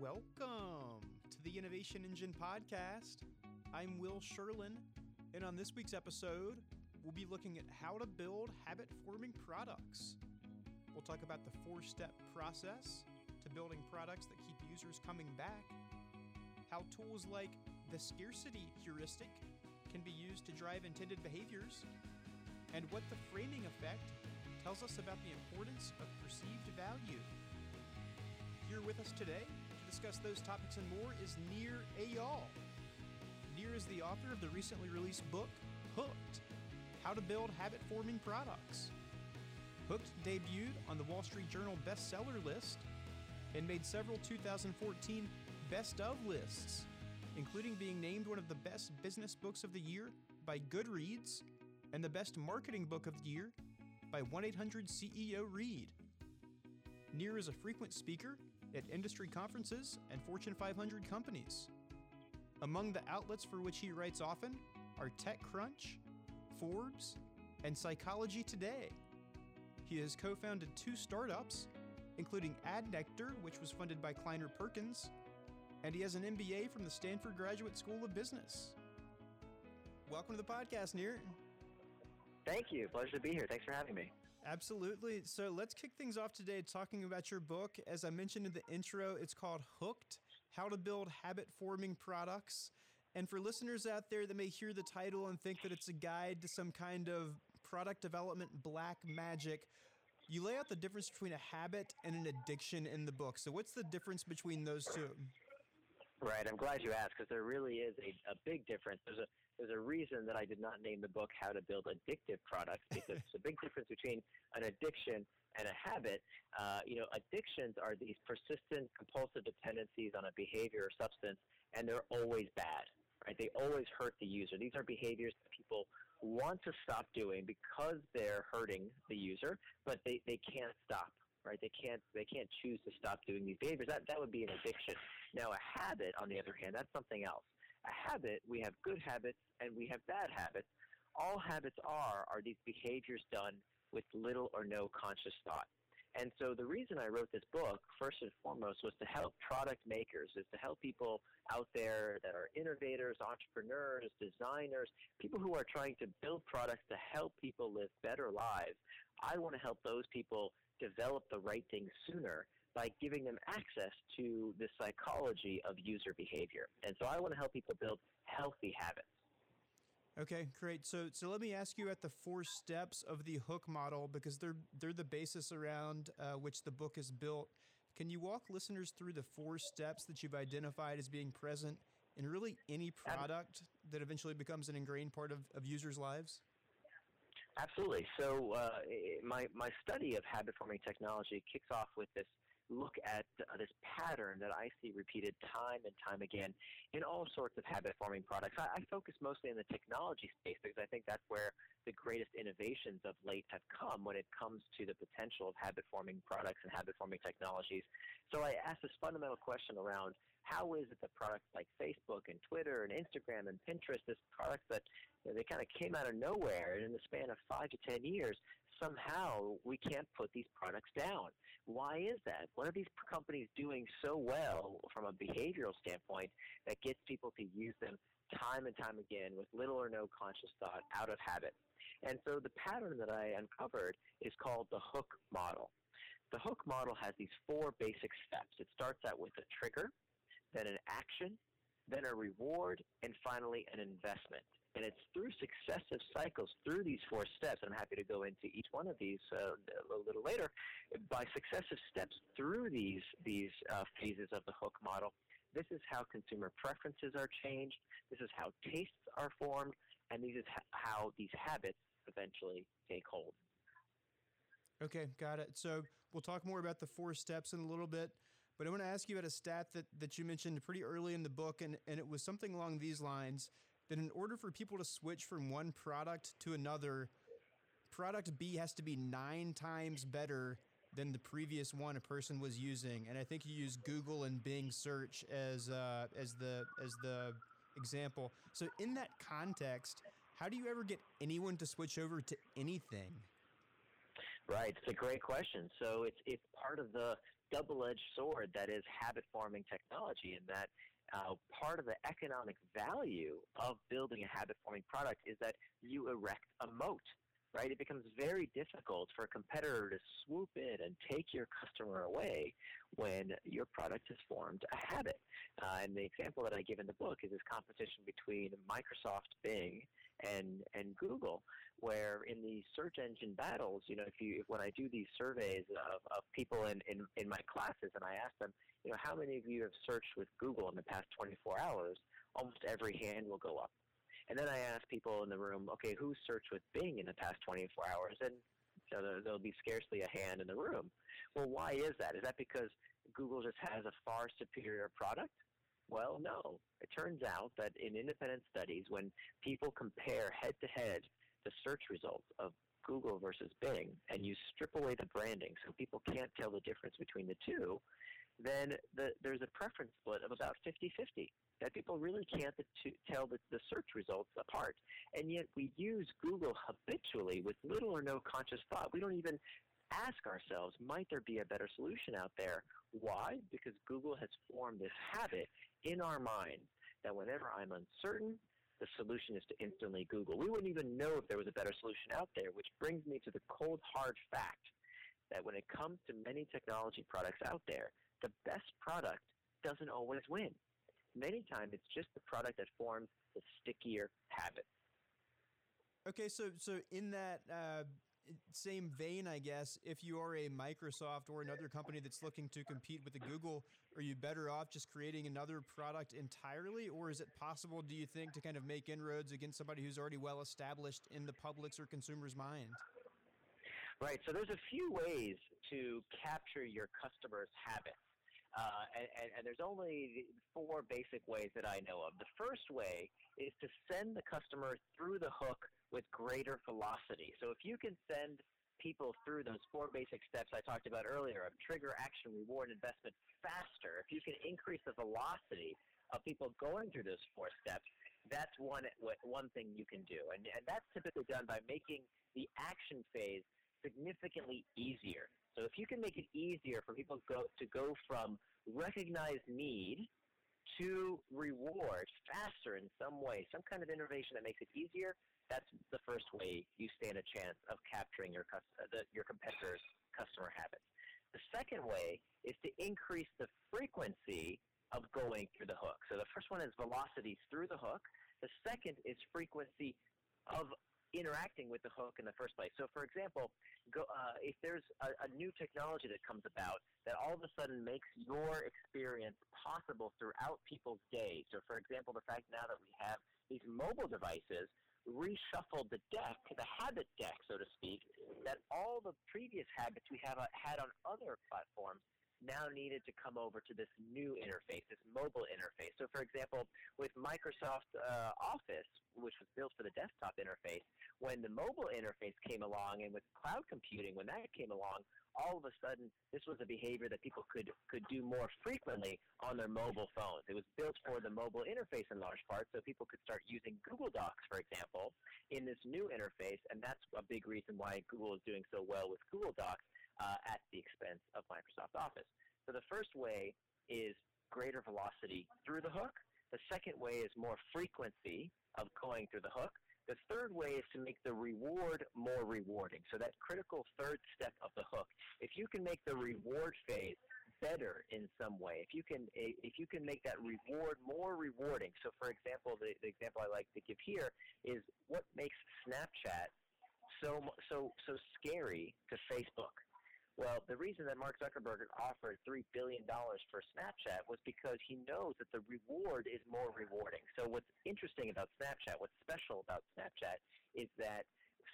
Welcome to the Innovation Engine Podcast. I'm Will Sherlin, and on this week's episode, we'll be looking at how to build habit forming products. We'll talk about the four step process to building products that keep users coming back, how tools like the scarcity heuristic can be used to drive intended behaviors, and what the framing effect tells us about the importance of perceived value. Here with us today to discuss those topics and more is Nir Eyal. Nir is the author of the recently released book, Hooked How to Build Habit Forming Products. Hooked debuted on the Wall Street Journal bestseller list and made several 2014 best of lists, including being named one of the best business books of the year by Goodreads and the best marketing book of the year by 1 800 CEO Read. Nir is a frequent speaker at industry conferences and Fortune 500 companies. Among the outlets for which he writes often are TechCrunch, Forbes, and Psychology Today. He has co founded two startups, including AdNectar, which was funded by Kleiner Perkins, and he has an MBA from the Stanford Graduate School of Business. Welcome to the podcast, Nir. Thank you. Pleasure to be here. Thanks for having me. Absolutely. So let's kick things off today talking about your book. As I mentioned in the intro, it's called Hooked How to Build Habit Forming Products. And for listeners out there that may hear the title and think that it's a guide to some kind of product development black magic, you lay out the difference between a habit and an addiction in the book. So, what's the difference between those two? Right. I'm glad you asked because there really is a, a big difference. There's a there's a reason that I did not name the book "How to Build Addictive Products" because there's a big difference between an addiction and a habit. Uh, you know, addictions are these persistent compulsive dependencies on a behavior or substance, and they're always bad. Right? They always hurt the user. These are behaviors that people want to stop doing because they're hurting the user, but they, they can't stop right? They can't they can't choose to stop doing these behaviors. That that would be an addiction. Now a habit, on the other hand, that's something else. A habit, we have good habits and we have bad habits. All habits are are these behaviors done with little or no conscious thought. And so the reason I wrote this book, first and foremost, was to help product makers, is to help people out there that are innovators, entrepreneurs, designers, people who are trying to build products to help people live better lives. I want to help those people develop the right things sooner by giving them access to the psychology of user behavior. And so I want to help people build healthy habits. Okay, great. So so let me ask you at the four steps of the hook model because they're they're the basis around uh, which the book is built. Can you walk listeners through the four steps that you've identified as being present in really any product that eventually becomes an ingrained part of, of users' lives? Absolutely. So uh, my my study of habit forming technology kicks off with this look at uh, this pattern that I see repeated time and time again in all sorts of habit forming products. I, I focus mostly in the technology space because I think that's where the greatest innovations of late have come when it comes to the potential of habit forming products and habit forming technologies. So I ask this fundamental question around how is it that products like Facebook and Twitter and Instagram and Pinterest, this products that you know, they kind of came out of nowhere, and in the span of five to ten years, somehow we can't put these products down. Why is that? What are these companies doing so well from a behavioral standpoint that gets people to use them time and time again with little or no conscious thought out of habit? And so the pattern that I uncovered is called the hook model. The hook model has these four basic steps. It starts out with a trigger, then an action, then a reward, and finally an investment. And it's through successive cycles, through these four steps, I'm happy to go into each one of these uh, a little later, by successive steps through these, these uh, phases of the hook model, this is how consumer preferences are changed, this is how tastes are formed, and this is how these habits eventually take hold. Okay, got it. So we'll talk more about the four steps in a little bit. But I want to ask you about a stat that, that you mentioned pretty early in the book, and, and it was something along these lines that in order for people to switch from one product to another, product B has to be nine times better than the previous one a person was using. And I think you use Google and Bing search as uh, as the as the example. So in that context, how do you ever get anyone to switch over to anything? Right, it's a great question. So it's it's part of the double-edged sword that is habit forming technology in that uh, part of the economic value of building a habit forming product is that you erect a moat right? It becomes very difficult for a competitor to swoop in and take your customer away when your product has formed a habit. Uh, and the example that I give in the book is this competition between Microsoft Bing and and Google, where in the search engine battles, you know, if you if, when I do these surveys of, of people in, in, in my classes and I ask them, you know, how many of you have searched with Google in the past 24 hours, almost every hand will go up. And then I ask people in the room, okay, who searched with Bing in the past 24 hours? And so there'll be scarcely a hand in the room. Well, why is that? Is that because Google just has a far superior product? Well, no. It turns out that in independent studies, when people compare head to head the search results of Google versus Bing, and you strip away the branding so people can't tell the difference between the two, then the, there's a preference split of about 50 50 that people really can't t- tell the, the search results apart. And yet we use Google habitually with little or no conscious thought. We don't even ask ourselves, might there be a better solution out there? Why? Because Google has formed this habit in our mind that whenever I'm uncertain, the solution is to instantly Google. We wouldn't even know if there was a better solution out there, which brings me to the cold, hard fact that when it comes to many technology products out there, the best product doesn't always win. Many times it's just the product that forms the stickier habit. Okay, so so in that uh, same vein, I guess, if you are a Microsoft or another company that's looking to compete with the Google, are you better off just creating another product entirely, or is it possible, do you think, to kind of make inroads against somebody who's already well established in the public's or consumer's mind? Right. So there's a few ways to capture your customers' habits. Uh, and, and, and, there's only four basic ways that I know of. The first way is to send the customer through the hook with greater velocity. So if you can send people through those four basic steps I talked about earlier of trigger, action, reward, investment faster, if you can increase the velocity of people going through those four steps, that's one one thing you can do, and, and that's typically done by making the action phase significantly easier. So if you can make it easier for people go, to go from recognized need to reward faster in some way, some kind of innovation that makes it easier, that's the first way you stand a chance of capturing your, uh, the, your competitor's customer habits. The second way is to increase the frequency of going through the hook. So the first one is velocity through the hook. The second is frequency of interacting with the hook in the first place. So, for example, go, uh, if there's a, a, new technology that comes about that all of a sudden makes your experience possible throughout people's day. So, for example, the fact now that we have these mobile devices reshuffled the deck, the habit deck, so to speak, that all the previous habits we have uh, had on other platforms now needed to come over to this new interface, this mobile interface. So, for example, with Microsoft uh, Office, which was built for the desktop interface, when the mobile interface came along and with cloud computing, when that came along, all of a sudden this was a behavior that people could, could do more frequently on their mobile phones. It was built for the mobile interface in large part, so people could start using Google Docs, for example, in this new interface, and that's a big reason why Google is doing so well with Google Docs uh, at the expense of Microsoft Office. So the first way is greater velocity through the hook. The second way is more frequency of going through the hook. The third way is to make the reward more rewarding. So that critical third step of the hook. If you can make the reward phase better in some way, if you can if you can make that reward more rewarding. So for example, the, the example I like to give here is what makes Snapchat so so so scary to Facebook well, the reason that Mark Zuckerberg offered $3 billion for Snapchat was because he knows that the reward is more rewarding. So, what's interesting about Snapchat, what's special about Snapchat, is that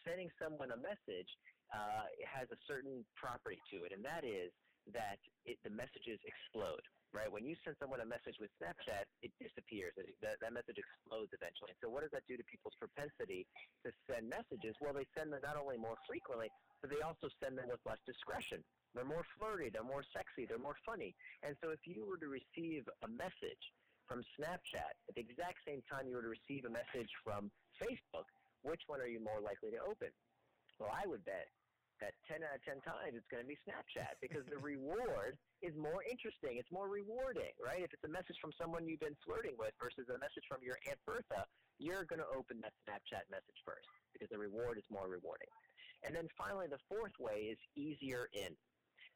sending someone a message uh, has a certain property to it, and that is that it, the messages explode. Right when you send someone a message with Snapchat, it disappears. It, that, that message explodes eventually. So, what does that do to people's propensity to send messages? Well, they send them not only more frequently, but they also send them with less discretion. They're more flirty, they're more sexy, they're more funny. And so, if you were to receive a message from Snapchat at the exact same time you were to receive a message from Facebook, which one are you more likely to open? Well, I would bet that 10 out of 10 times it's going to be Snapchat because the reward is more interesting. It's more rewarding, right? If it's a message from someone you've been flirting with versus a message from your Aunt Bertha, you're going to open that Snapchat message first because the reward is more rewarding. And then finally, the fourth way is easier in.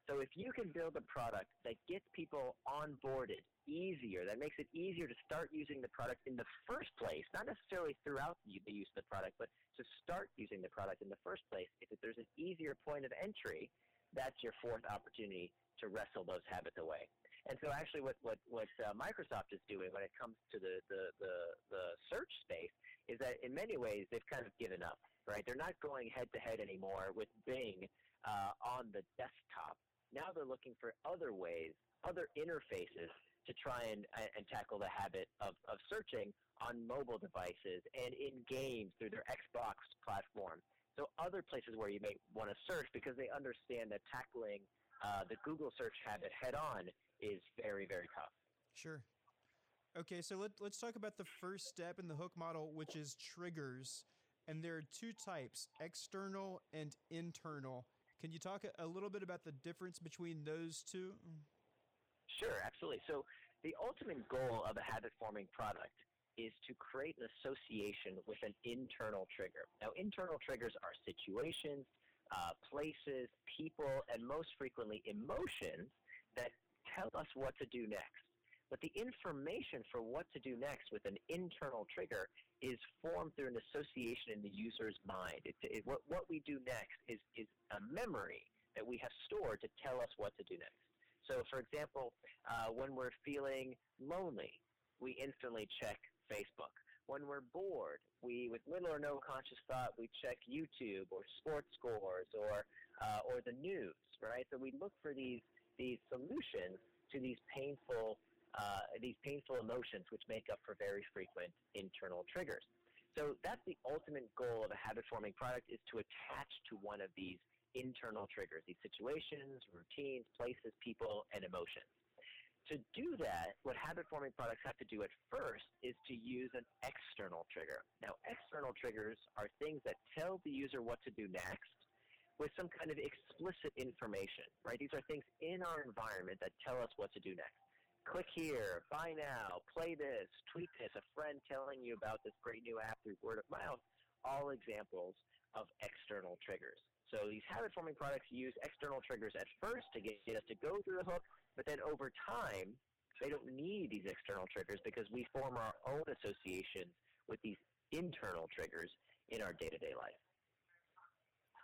So if you can build a product that gets people onboarded easier, that makes it easier to start using the product in the first place, not necessarily throughout the use of the product, but to start using the product in the first place, if there's an easier point of entry, that's your fourth opportunity to wrestle those habits away. And so actually what, what, what uh, Microsoft is doing when it comes to the, the, the, the search space is that in many ways they've kind of given up, right? They're not going head to head anymore with Bing uh, on the desktop. Now they're looking for other ways, other interfaces to try and, and tackle the habit of, of searching on mobile devices and in games through their Xbox platform. So other places where you may want to search because they understand that tackling uh, the Google search habit head on is very, very tough. Sure. Okay, so let, let's talk about the first step in the hook model, which is triggers. And there are two types external and internal. Can you talk a, little bit about the difference between those two? Sure, absolutely. So, the ultimate goal of a habit forming product is to create an association with an internal trigger. Now, internal triggers are situations, uh, places, people, and most frequently emotions that tell us what to do next. But the information for what to do next with an internal trigger is formed through an association in the user's mind. It, it, what, what we do next is, is a memory that we have stored to tell us what to do next. So, for example, uh, when we're feeling lonely, we instantly check Facebook. When we're bored, we, with little or no conscious thought, we check YouTube or sports scores or uh, or the news, right? So we look for these these solutions to these painful uh, these painful emotions, which make up for very frequent internal triggers. So that's the ultimate goal of a habit forming product is to attach to one of these internal triggers, these situations, routines, places, people, and emotions. To do that, what habit forming products have to do at first is to use an external trigger. Now, external triggers are things that tell the user what to do next with some kind of explicit information, right? These are things in our environment that tell us what to do next. Click here, buy now, play this, tweet this, a friend telling you about this great new app through word of mouth, all examples of external triggers. So these habit forming products use external triggers at first to get us to go through the hook, but then over time, they don't need these external triggers because we form our own associations with these internal triggers in our day to day life.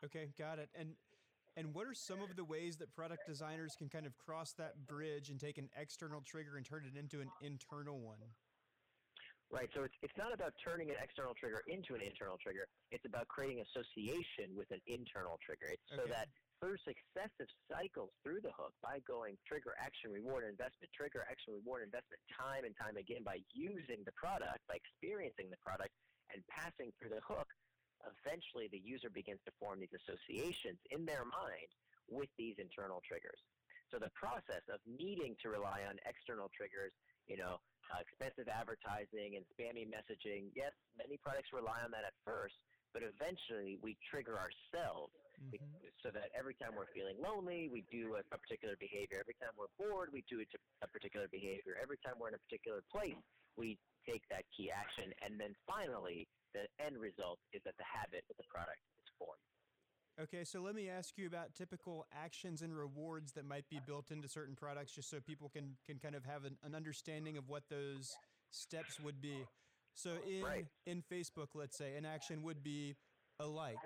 Okay, got it. And and what are some of the ways that product designers can kind of cross that bridge and take an external trigger and turn it into an internal one? Right. So it's, it's not about turning an external trigger into an internal trigger. It's about creating association with an internal trigger. It's okay. so that through successive cycles through the hook by going trigger, action, reward, investment, trigger, action, reward, investment time and time again by using the product, by experiencing the product and passing through the hook, eventually the user begins to form these associations in their mind with these internal triggers. So the process of needing to rely on external triggers, you know, uh, expensive advertising and spammy messaging, yes, many products rely on that at first, but eventually we trigger ourselves mm-hmm. so that every time we're feeling lonely, we do a, a particular behavior. Every time we're bored, we do a, a particular behavior. Every time we're in a particular place, we take that key action. And then finally, the end result is that the habit with the product is formed. Okay, so let me ask you about typical actions and rewards that might be built into certain products just so people can, can kind of have an, an understanding of what those steps would be. So in right. in Facebook, let's say, an action would be a like.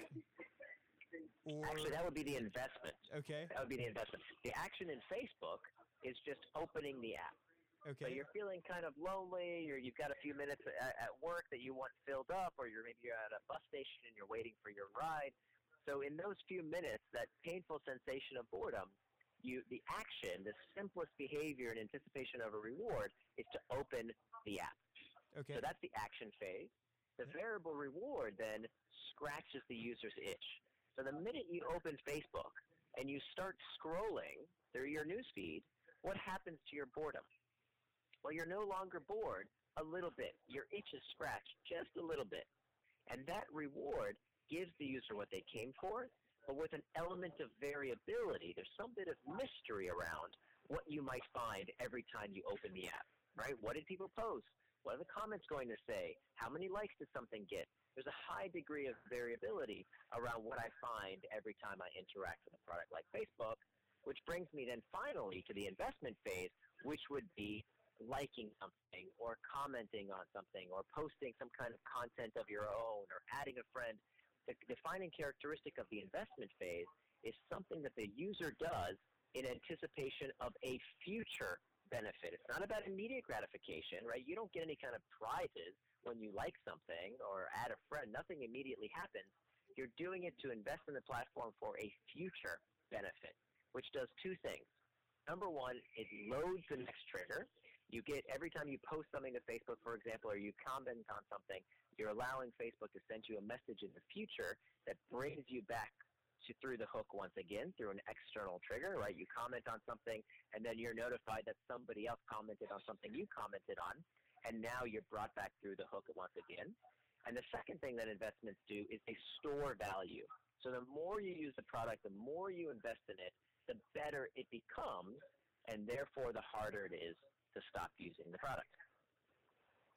Or, Actually, that would be the investment. Okay. That would be the investment. The action in Facebook is just opening the app. Okay. So you're feeling kind of lonely, or you've got a few minutes at, at work that you want filled up, or you're maybe you're at a bus station and you're waiting for your ride. So in those few minutes, that painful sensation of boredom, you the action, the simplest behavior in anticipation of a reward, is to open the app. Okay. So that's the action phase. The variable reward then scratches the user's itch. So the minute you open Facebook and you start scrolling through your newsfeed, what happens to your boredom? Well, you're no longer bored a little bit. Your itch is scratched just a little bit. And that reward gives the user what they came for, but with an element of variability. There's some bit of mystery around what you might find every time you open the app, right? What did people post? What are the comments going to say? How many likes did something get? There's a high degree of variability around what I find every time I interact with a product like Facebook, which brings me then finally to the investment phase, which would be liking something or commenting on something or posting some kind of content of your own or adding a friend. The defining characteristic of the investment phase is something that the user does in anticipation of a future benefit. It's not about immediate gratification, right? You don't get any kind of prizes when you like something or add a friend. Nothing immediately happens. You're doing it to invest in the platform for a future benefit, which does two things. Number one, it loads the next trigger. You get every time you post something to Facebook, for example, or you comment on something, you're allowing Facebook to send you a message in the future that brings you back to, through the hook once again through an external trigger, right? You comment on something, and then you're notified that somebody else commented on something you commented on, and now you're brought back through the hook once again. And the second thing that investments do is they store value. So the more you use the product, the more you invest in it, the better it becomes, and therefore the harder it is to stop using the product.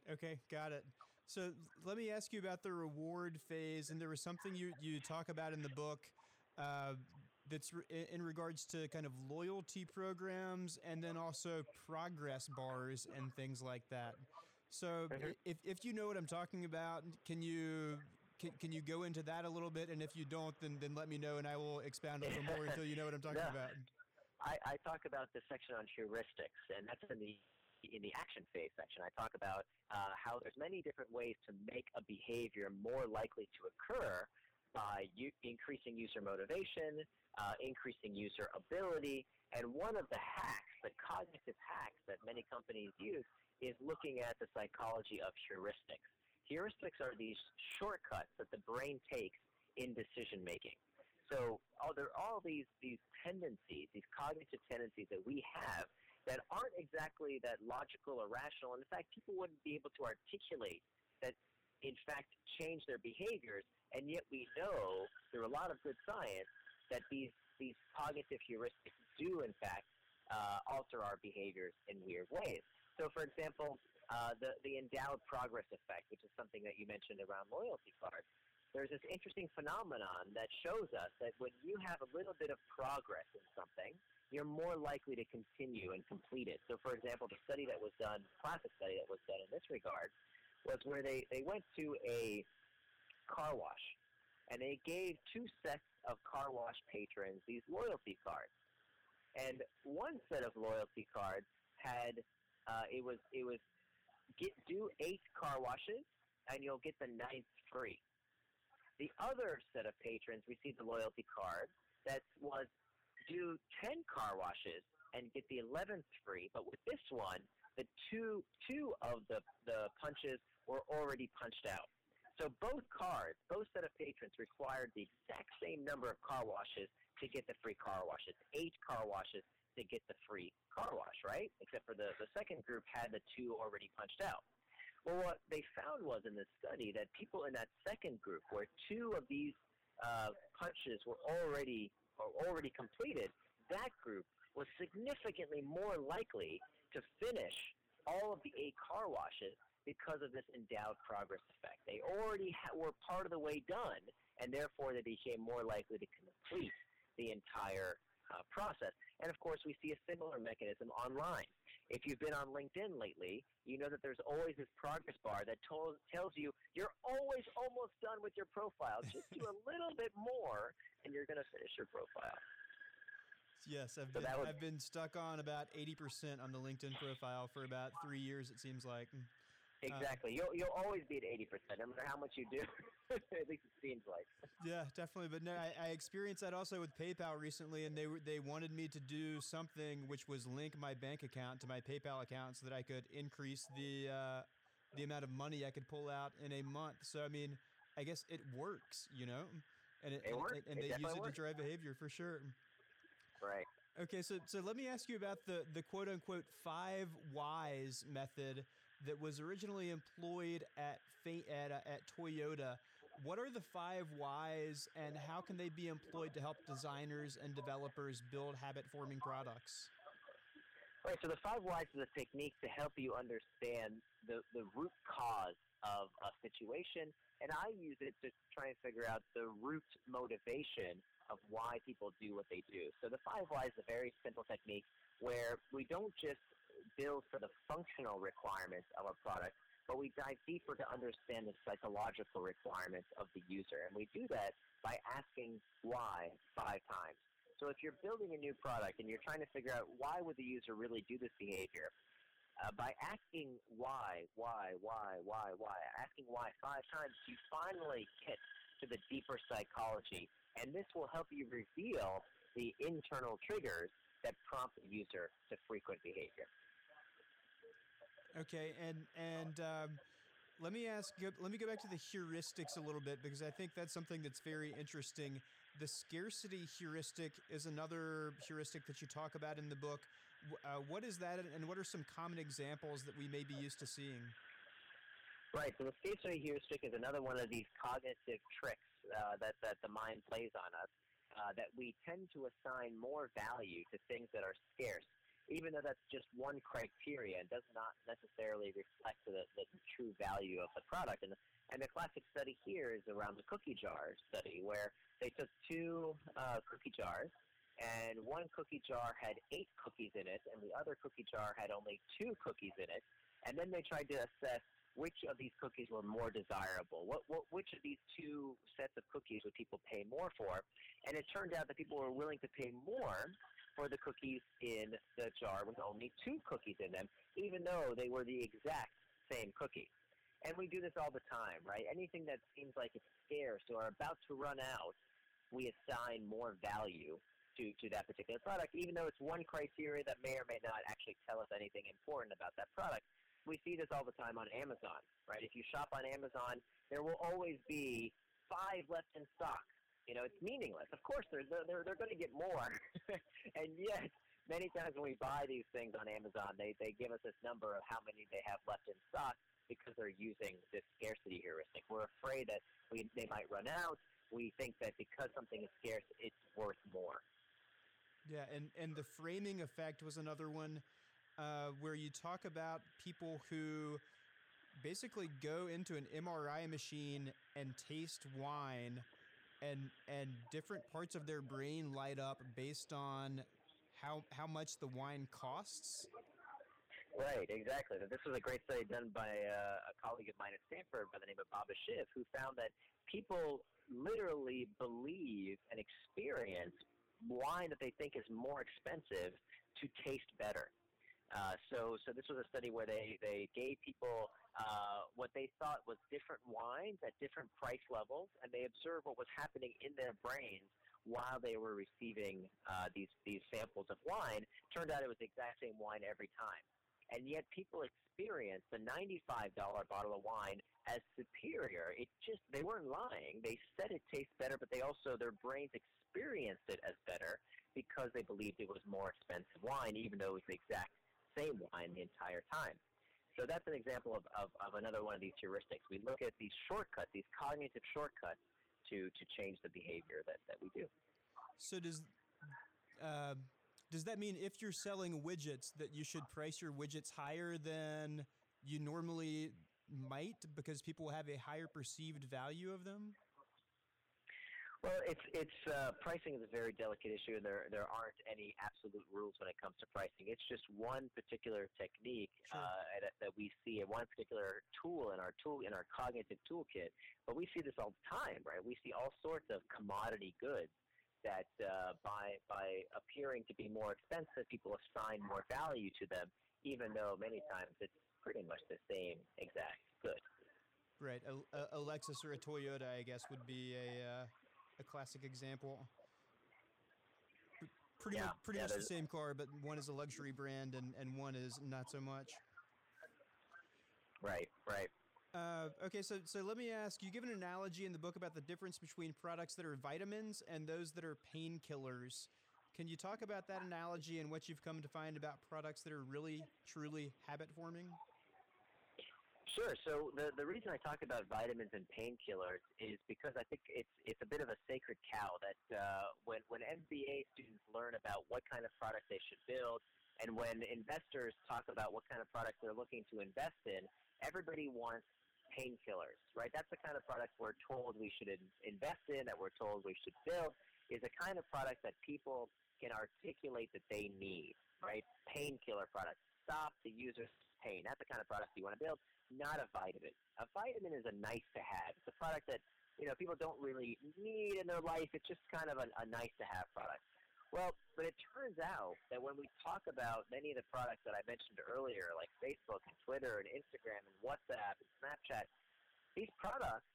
Okay, got it. So let me ask you about the reward phase, and there was something you you talk about in the book uh, that's re- in regards to kind of loyalty programs, and then also progress bars and things like that. So Mhm. if if you know what I'm talking about, can you can, can you go into that a little bit? And if you don't, then then let me know, and I will expound a little more until you know what I'm talking No. about. I, I talk about the section on heuristics, and that's in the in the action phase section. I talk about uh, how there's many different ways to make a behavior more likely to occur by u- increasing user motivation, uh, increasing user ability, and one of the hacks, the cognitive hacks that many companies use, is looking at the psychology of heuristics. Heuristics are these shortcuts that the brain takes in decision making. So there are all these these tendencies, these cognitive tendencies that we have that aren't exactly that logical or rational. And in fact, people wouldn't be able to articulate that, in fact, change their behaviors. And yet we know through a lot of good science that these these cognitive heuristics do, in fact, uh, alter our behaviors in weird ways. So, for example, uh, the the endowed progress effect, which is something that you mentioned around loyalty cards there's this interesting phenomenon that shows us that when you have a little bit of progress in something, you're more likely to continue and complete it. So, for example, the study that was done, classic study that was done in this regard, was where they, they went to a car wash and they gave two sets of car wash patrons these loyalty cards. And one set of loyalty cards had uh, it was it was get do eight car washes and you'll get the ninth free. The other set of patrons received a loyalty card that was do 10 car washes and get the 11th free, but with this one, the two two of the, the punches were already punched out. So both cards, both set of patrons required the exact same number of car washes to get the free car washes. Eight car washes to get the free car wash, right? Except for the, the second group had the two already punched out. Well, what they found was in this study that people in that second group, where two of these uh, punches were already or already completed, that group was significantly more likely to finish all of the eight car washes because of this endowed progress effect. They already ha- were part of the way done, and therefore they became more likely to complete the entire uh, process. And of course, we see a similar mechanism online. If you've been on LinkedIn lately, you know that there's always this progress bar that to- tells you you're always almost done with your profile. Just do a little bit more, and you're going to finish your profile. Yes, I've So been, I've been stuck on about 80% on the LinkedIn profile for about three years, it seems like. Hmm. Exactly. you'll you'll always be at eighty percent, no matter how much you do. at least it seems like. Yeah, definitely. But no, I, I experienced that also with PayPal recently, and they they wanted me to do something which was link my bank account to my PayPal account so that I could increase the uh, the amount of money I could pull out in a month. So I mean, I guess it works, you know, and it, It and, works. and It they use it works. to drive behavior for sure. Right. Okay, so so let me ask you about the the quote unquote five whys method that was originally employed at at uh, at Toyota. What are the five whys and how can they be employed to help designers and developers build habit forming products? Right, so the five whys is a technique to help you understand the, the root cause of a situation, and I use it to try and figure out the root motivation of why people do what they do. So the five whys is a very simple technique where we don't just build for the functional requirements of a product, but we dive deeper to understand the psychological requirements of the user. And we do that by asking why five times. So if you're building a new product and you're trying to figure out why would the user really do this behavior, uh, by asking why, why, why, why, why, asking why five times, you finally get to the deeper psychology. And this will help you reveal the internal triggers that prompt the user to frequent behavior. Okay, and and um, let me ask. Let me go back to the heuristics a little bit because I think that's something that's very interesting. The scarcity heuristic is another heuristic that you talk about in the book. Uh, what is that, and what are some common examples that we may be used to seeing? Right. So the scarcity heuristic is another one of these cognitive tricks uh, that that the mind plays on us. Uh, that we tend to assign more value to things that are scarce even though that's just one criteria, it does not necessarily reflect the, the, true value of the product. And, and the classic study here is around the cookie jar study, where they took two uh, cookie jars, and one cookie jar had eight cookies in it, and the other cookie jar had only two cookies in it. And then they tried to assess which of these cookies were more desirable. What, what, which of these two sets of cookies would people pay more for? And it turned out that people were willing to pay more for the cookies in the jar with only two cookies in them, even though they were the exact same cookie. And we do this all the time, right? Anything that seems like it's scarce or about to run out, we assign more value to, to that particular product, even though it's one criteria that may or may not actually tell us anything important about that product. We see this all the time on Amazon, right? If you shop on Amazon, there will always be five left in stock you know, it's meaningless. Of course, they're they're they're going to get more, and yet many times when we buy these things on Amazon, they they give us this number of how many they have left in stock because they're using this scarcity heuristic. We're afraid that we they might run out. We think that because something is scarce, it's worth more. Yeah, and and the framing effect was another one uh, where you talk about people who basically go into an MRI machine and taste wine and and different parts of their brain light up based on how how much the wine costs. Right, exactly. This was a great study done by uh, a colleague of mine at Stanford by the name of Baba Shiv, who found that people literally believe and experience wine that they think is more expensive to taste better. Uh, so, so this was a study where they, they gave people uh, what they thought was different wines at different price levels, and they observed what was happening in their brains while they were receiving uh, these these samples of wine. Turned out it was the exact same wine every time, and yet people experienced the ninety-five dollar bottle of wine as superior. It just they weren't lying. They said it tastes better, but they also their brains experienced it as better because they believed it was more expensive wine, even though it was the exact same wine the entire time. So that's an example of, of, of another one of these heuristics. We look at these shortcuts, these cognitive shortcuts to, to change the behavior that, that we do. So does uh, does that mean if you're selling widgets that you should price your widgets higher than you normally might because people have a higher perceived value of them? Well, it's it's uh, pricing is a very delicate issue. There there aren't any absolute rules when it comes to pricing. It's just one particular technique sure. uh, that, that we see, and one particular tool in our tool in our cognitive toolkit. But we see this all the time, right? We see all sorts of commodity goods that uh, by by appearing to be more expensive, people assign more value to them, even though many times it's pretty much the same exact good. Right, a, a Lexus or a Toyota, I guess, would be a uh, a classic example. Pretty, yeah, pretty yeah, much the same car, but one is a luxury brand and, and one is not so much. Right, right. Uh, okay, so so let me ask. You give an analogy in the book about the difference between products that are vitamins and those that are painkillers. Can you talk about that analogy and what you've come to find about products that are really, truly habit forming? Sure. So the the reason I talk about vitamins and painkillers is because I think it's it's a bit of a sacred cow that uh, when when MBA students learn about what kind of product they should build, and when investors talk about what kind of products they're looking to invest in, everybody wants painkillers, right? That's the kind of product we're told we should in- invest in, that we're told we should build, is a kind of product that people can articulate that they need, right? Painkiller products. Stop the user's pain. That's the kind of product you want to build not a vitamin. A vitamin is a nice to have. It's a product that you know people don't really need in their life. It's just kind of a, a nice to have product. Well, but it turns out that when we talk about many of the products that I mentioned earlier, like Facebook and Twitter and Instagram and WhatsApp and Snapchat, these products,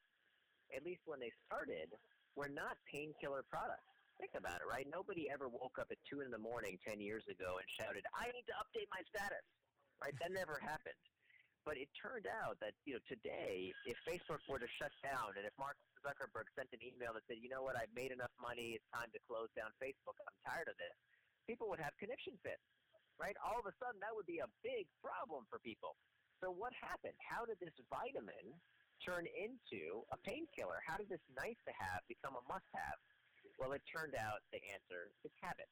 at least when they started, were not painkiller products. Think about it, right? Nobody ever woke up at 2 in the morning 10 years ago and shouted, I need to update my status, right? That never happened. But it turned out that you know today, if Facebook were to shut down, and if Mark Zuckerberg sent an email that said, "You know what? I've made enough money. It's time to close down Facebook. I'm tired of this," people would have conniption fits, right? All of a sudden, that would be a big problem for people. So what happened? How did this vitamin turn into a painkiller? How did this nice to have become a must have? Well, it turned out the answer is habit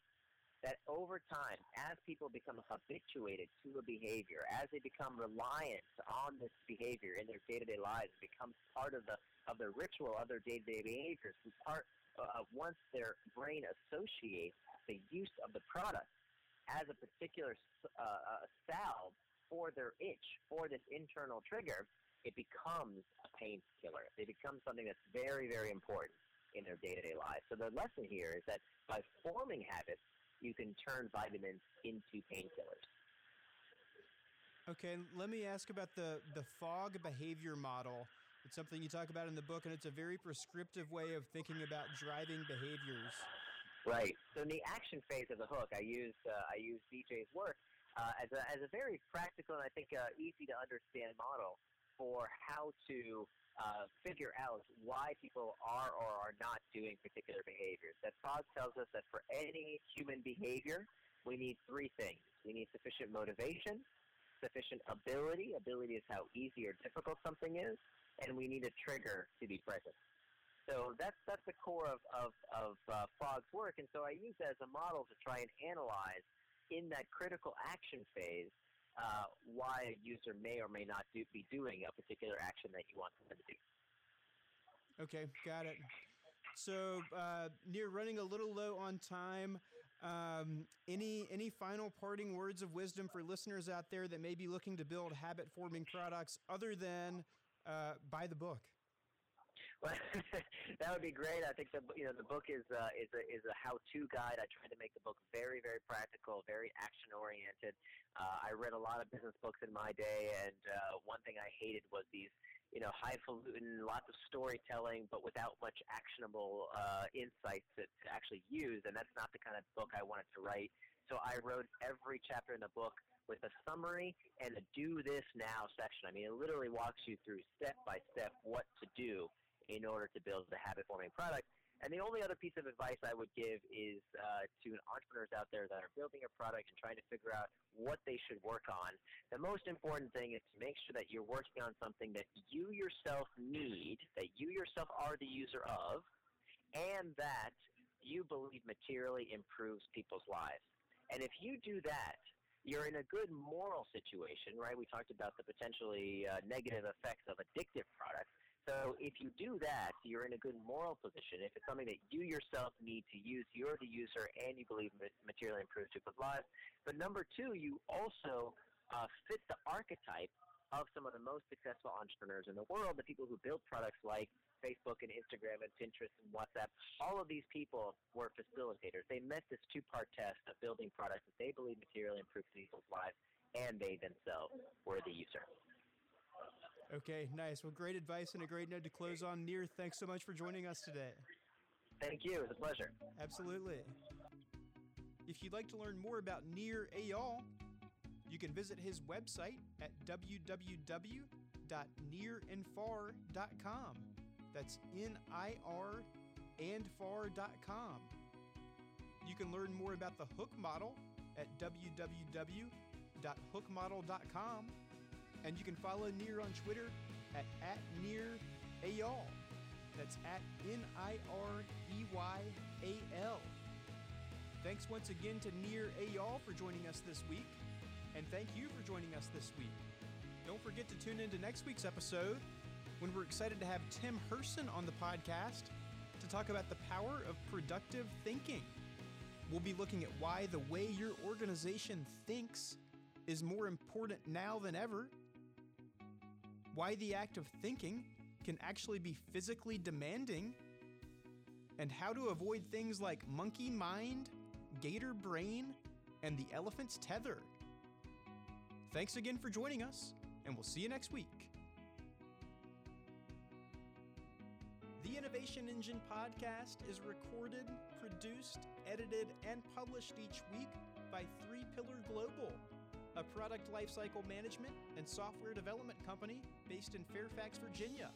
that over time, as people become habituated to a behavior, as they become reliant on this behavior in their day-to-day lives, it becomes part of the of the ritual of their day-to-day behaviors. Part uh, once their brain associates the use of the product as a particular uh, uh, salve for their itch, for this internal trigger, it becomes a painkiller. It becomes something that's very, very important in their day-to-day lives. So the lesson here is that by forming habits, you can turn vitamins into painkillers. Okay, let me ask about the, the Fogg behavior model. It's something you talk about in the book, and it's a very prescriptive way of thinking about driving behaviors. Right. So in the action phase of the hook, I use uh, I use BJ's work uh, as a as a very practical and I think uh, easy to understand model for how to uh, figure out why people are or are not doing particular behaviors. That Fogg tells us that for any human behavior, we need three things. We need sufficient motivation, sufficient ability. Ability is how easy or difficult something is, and we need a trigger to be present. So that's that's the core of of, of uh, Fogg's work, and so I use that as a model to try and analyze in that critical action phase uh, why a user may or may not do, be doing a particular action that you want them to do. Okay, got it. So, uh, Nir running a little low on time. Um, any any final parting words of wisdom for listeners out there that may be looking to build habit forming products other than uh, buy the book? Well, that would be great. I think the you know the book is uh, is a is a how to guide. I tried to make the book very very practical, very action oriented. Uh, I read a lot of business books in my day, and uh, one thing I hated was these you know highfalutin, lots of storytelling, but without much actionable uh, insights to, to actually use. And that's not the kind of book I wanted to write. So I wrote every chapter in the book with a summary and a do this now section. I mean, it literally walks you through step by step what to do in order to build the habit forming product. And the only other piece of advice I would give is uh, to entrepreneurs out there that are building a product and trying to figure out what they should work on. The most important thing is to make sure that you're working on something that you yourself need, that you yourself are the user of, and that you believe materially improves people's lives. And if you do that, you're in a good moral situation, right? We talked about the potentially uh, negative effects of addictive products. So if you do that, you're in a good moral position. If it's something that you yourself need to use, you're the user and you believe materially improves people's lives. But number two, you also uh, fit the archetype of some of the most successful entrepreneurs in the world, the people who build products like Facebook and Instagram and Pinterest and WhatsApp. All of these people were facilitators. They met this two-part test of building products that they believe materially improve people's lives, and they themselves were the user. Okay, nice. Well, great advice and a great note to close on. Nir, thanks so much for joining us today. Thank you. It was a pleasure. Absolutely. If you'd like to learn more about Nir Eyal, you can visit his website at www.nirandfar.com. That's N I R and far.com. You can learn more about the Hook model at www.hookmodel.com And you can follow Nir on Twitter at, at Eyal. That's at N I R E Y A L. Thanks once again to Nir Eyal for joining us this week. And thank you for joining us this week. Don't forget to tune into next week's episode when we're excited to have Tim Hurson on the podcast to talk about the power of productive thinking. We'll be looking at why the way your organization thinks is more important now than ever, why the act of thinking can actually be physically demanding, and how to avoid things like monkey mind, gator brain, and the elephant's tether. Thanks again for joining us, and we'll see you next week. The Innovation Engine podcast is recorded, produced, edited, and published each week by Three Pillar Global, a product lifecycle management and software development company based in Fairfax, Virginia.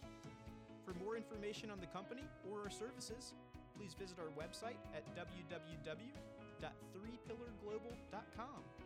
For more information on the company or our services, please visit our website at www.threepillarglobal.com.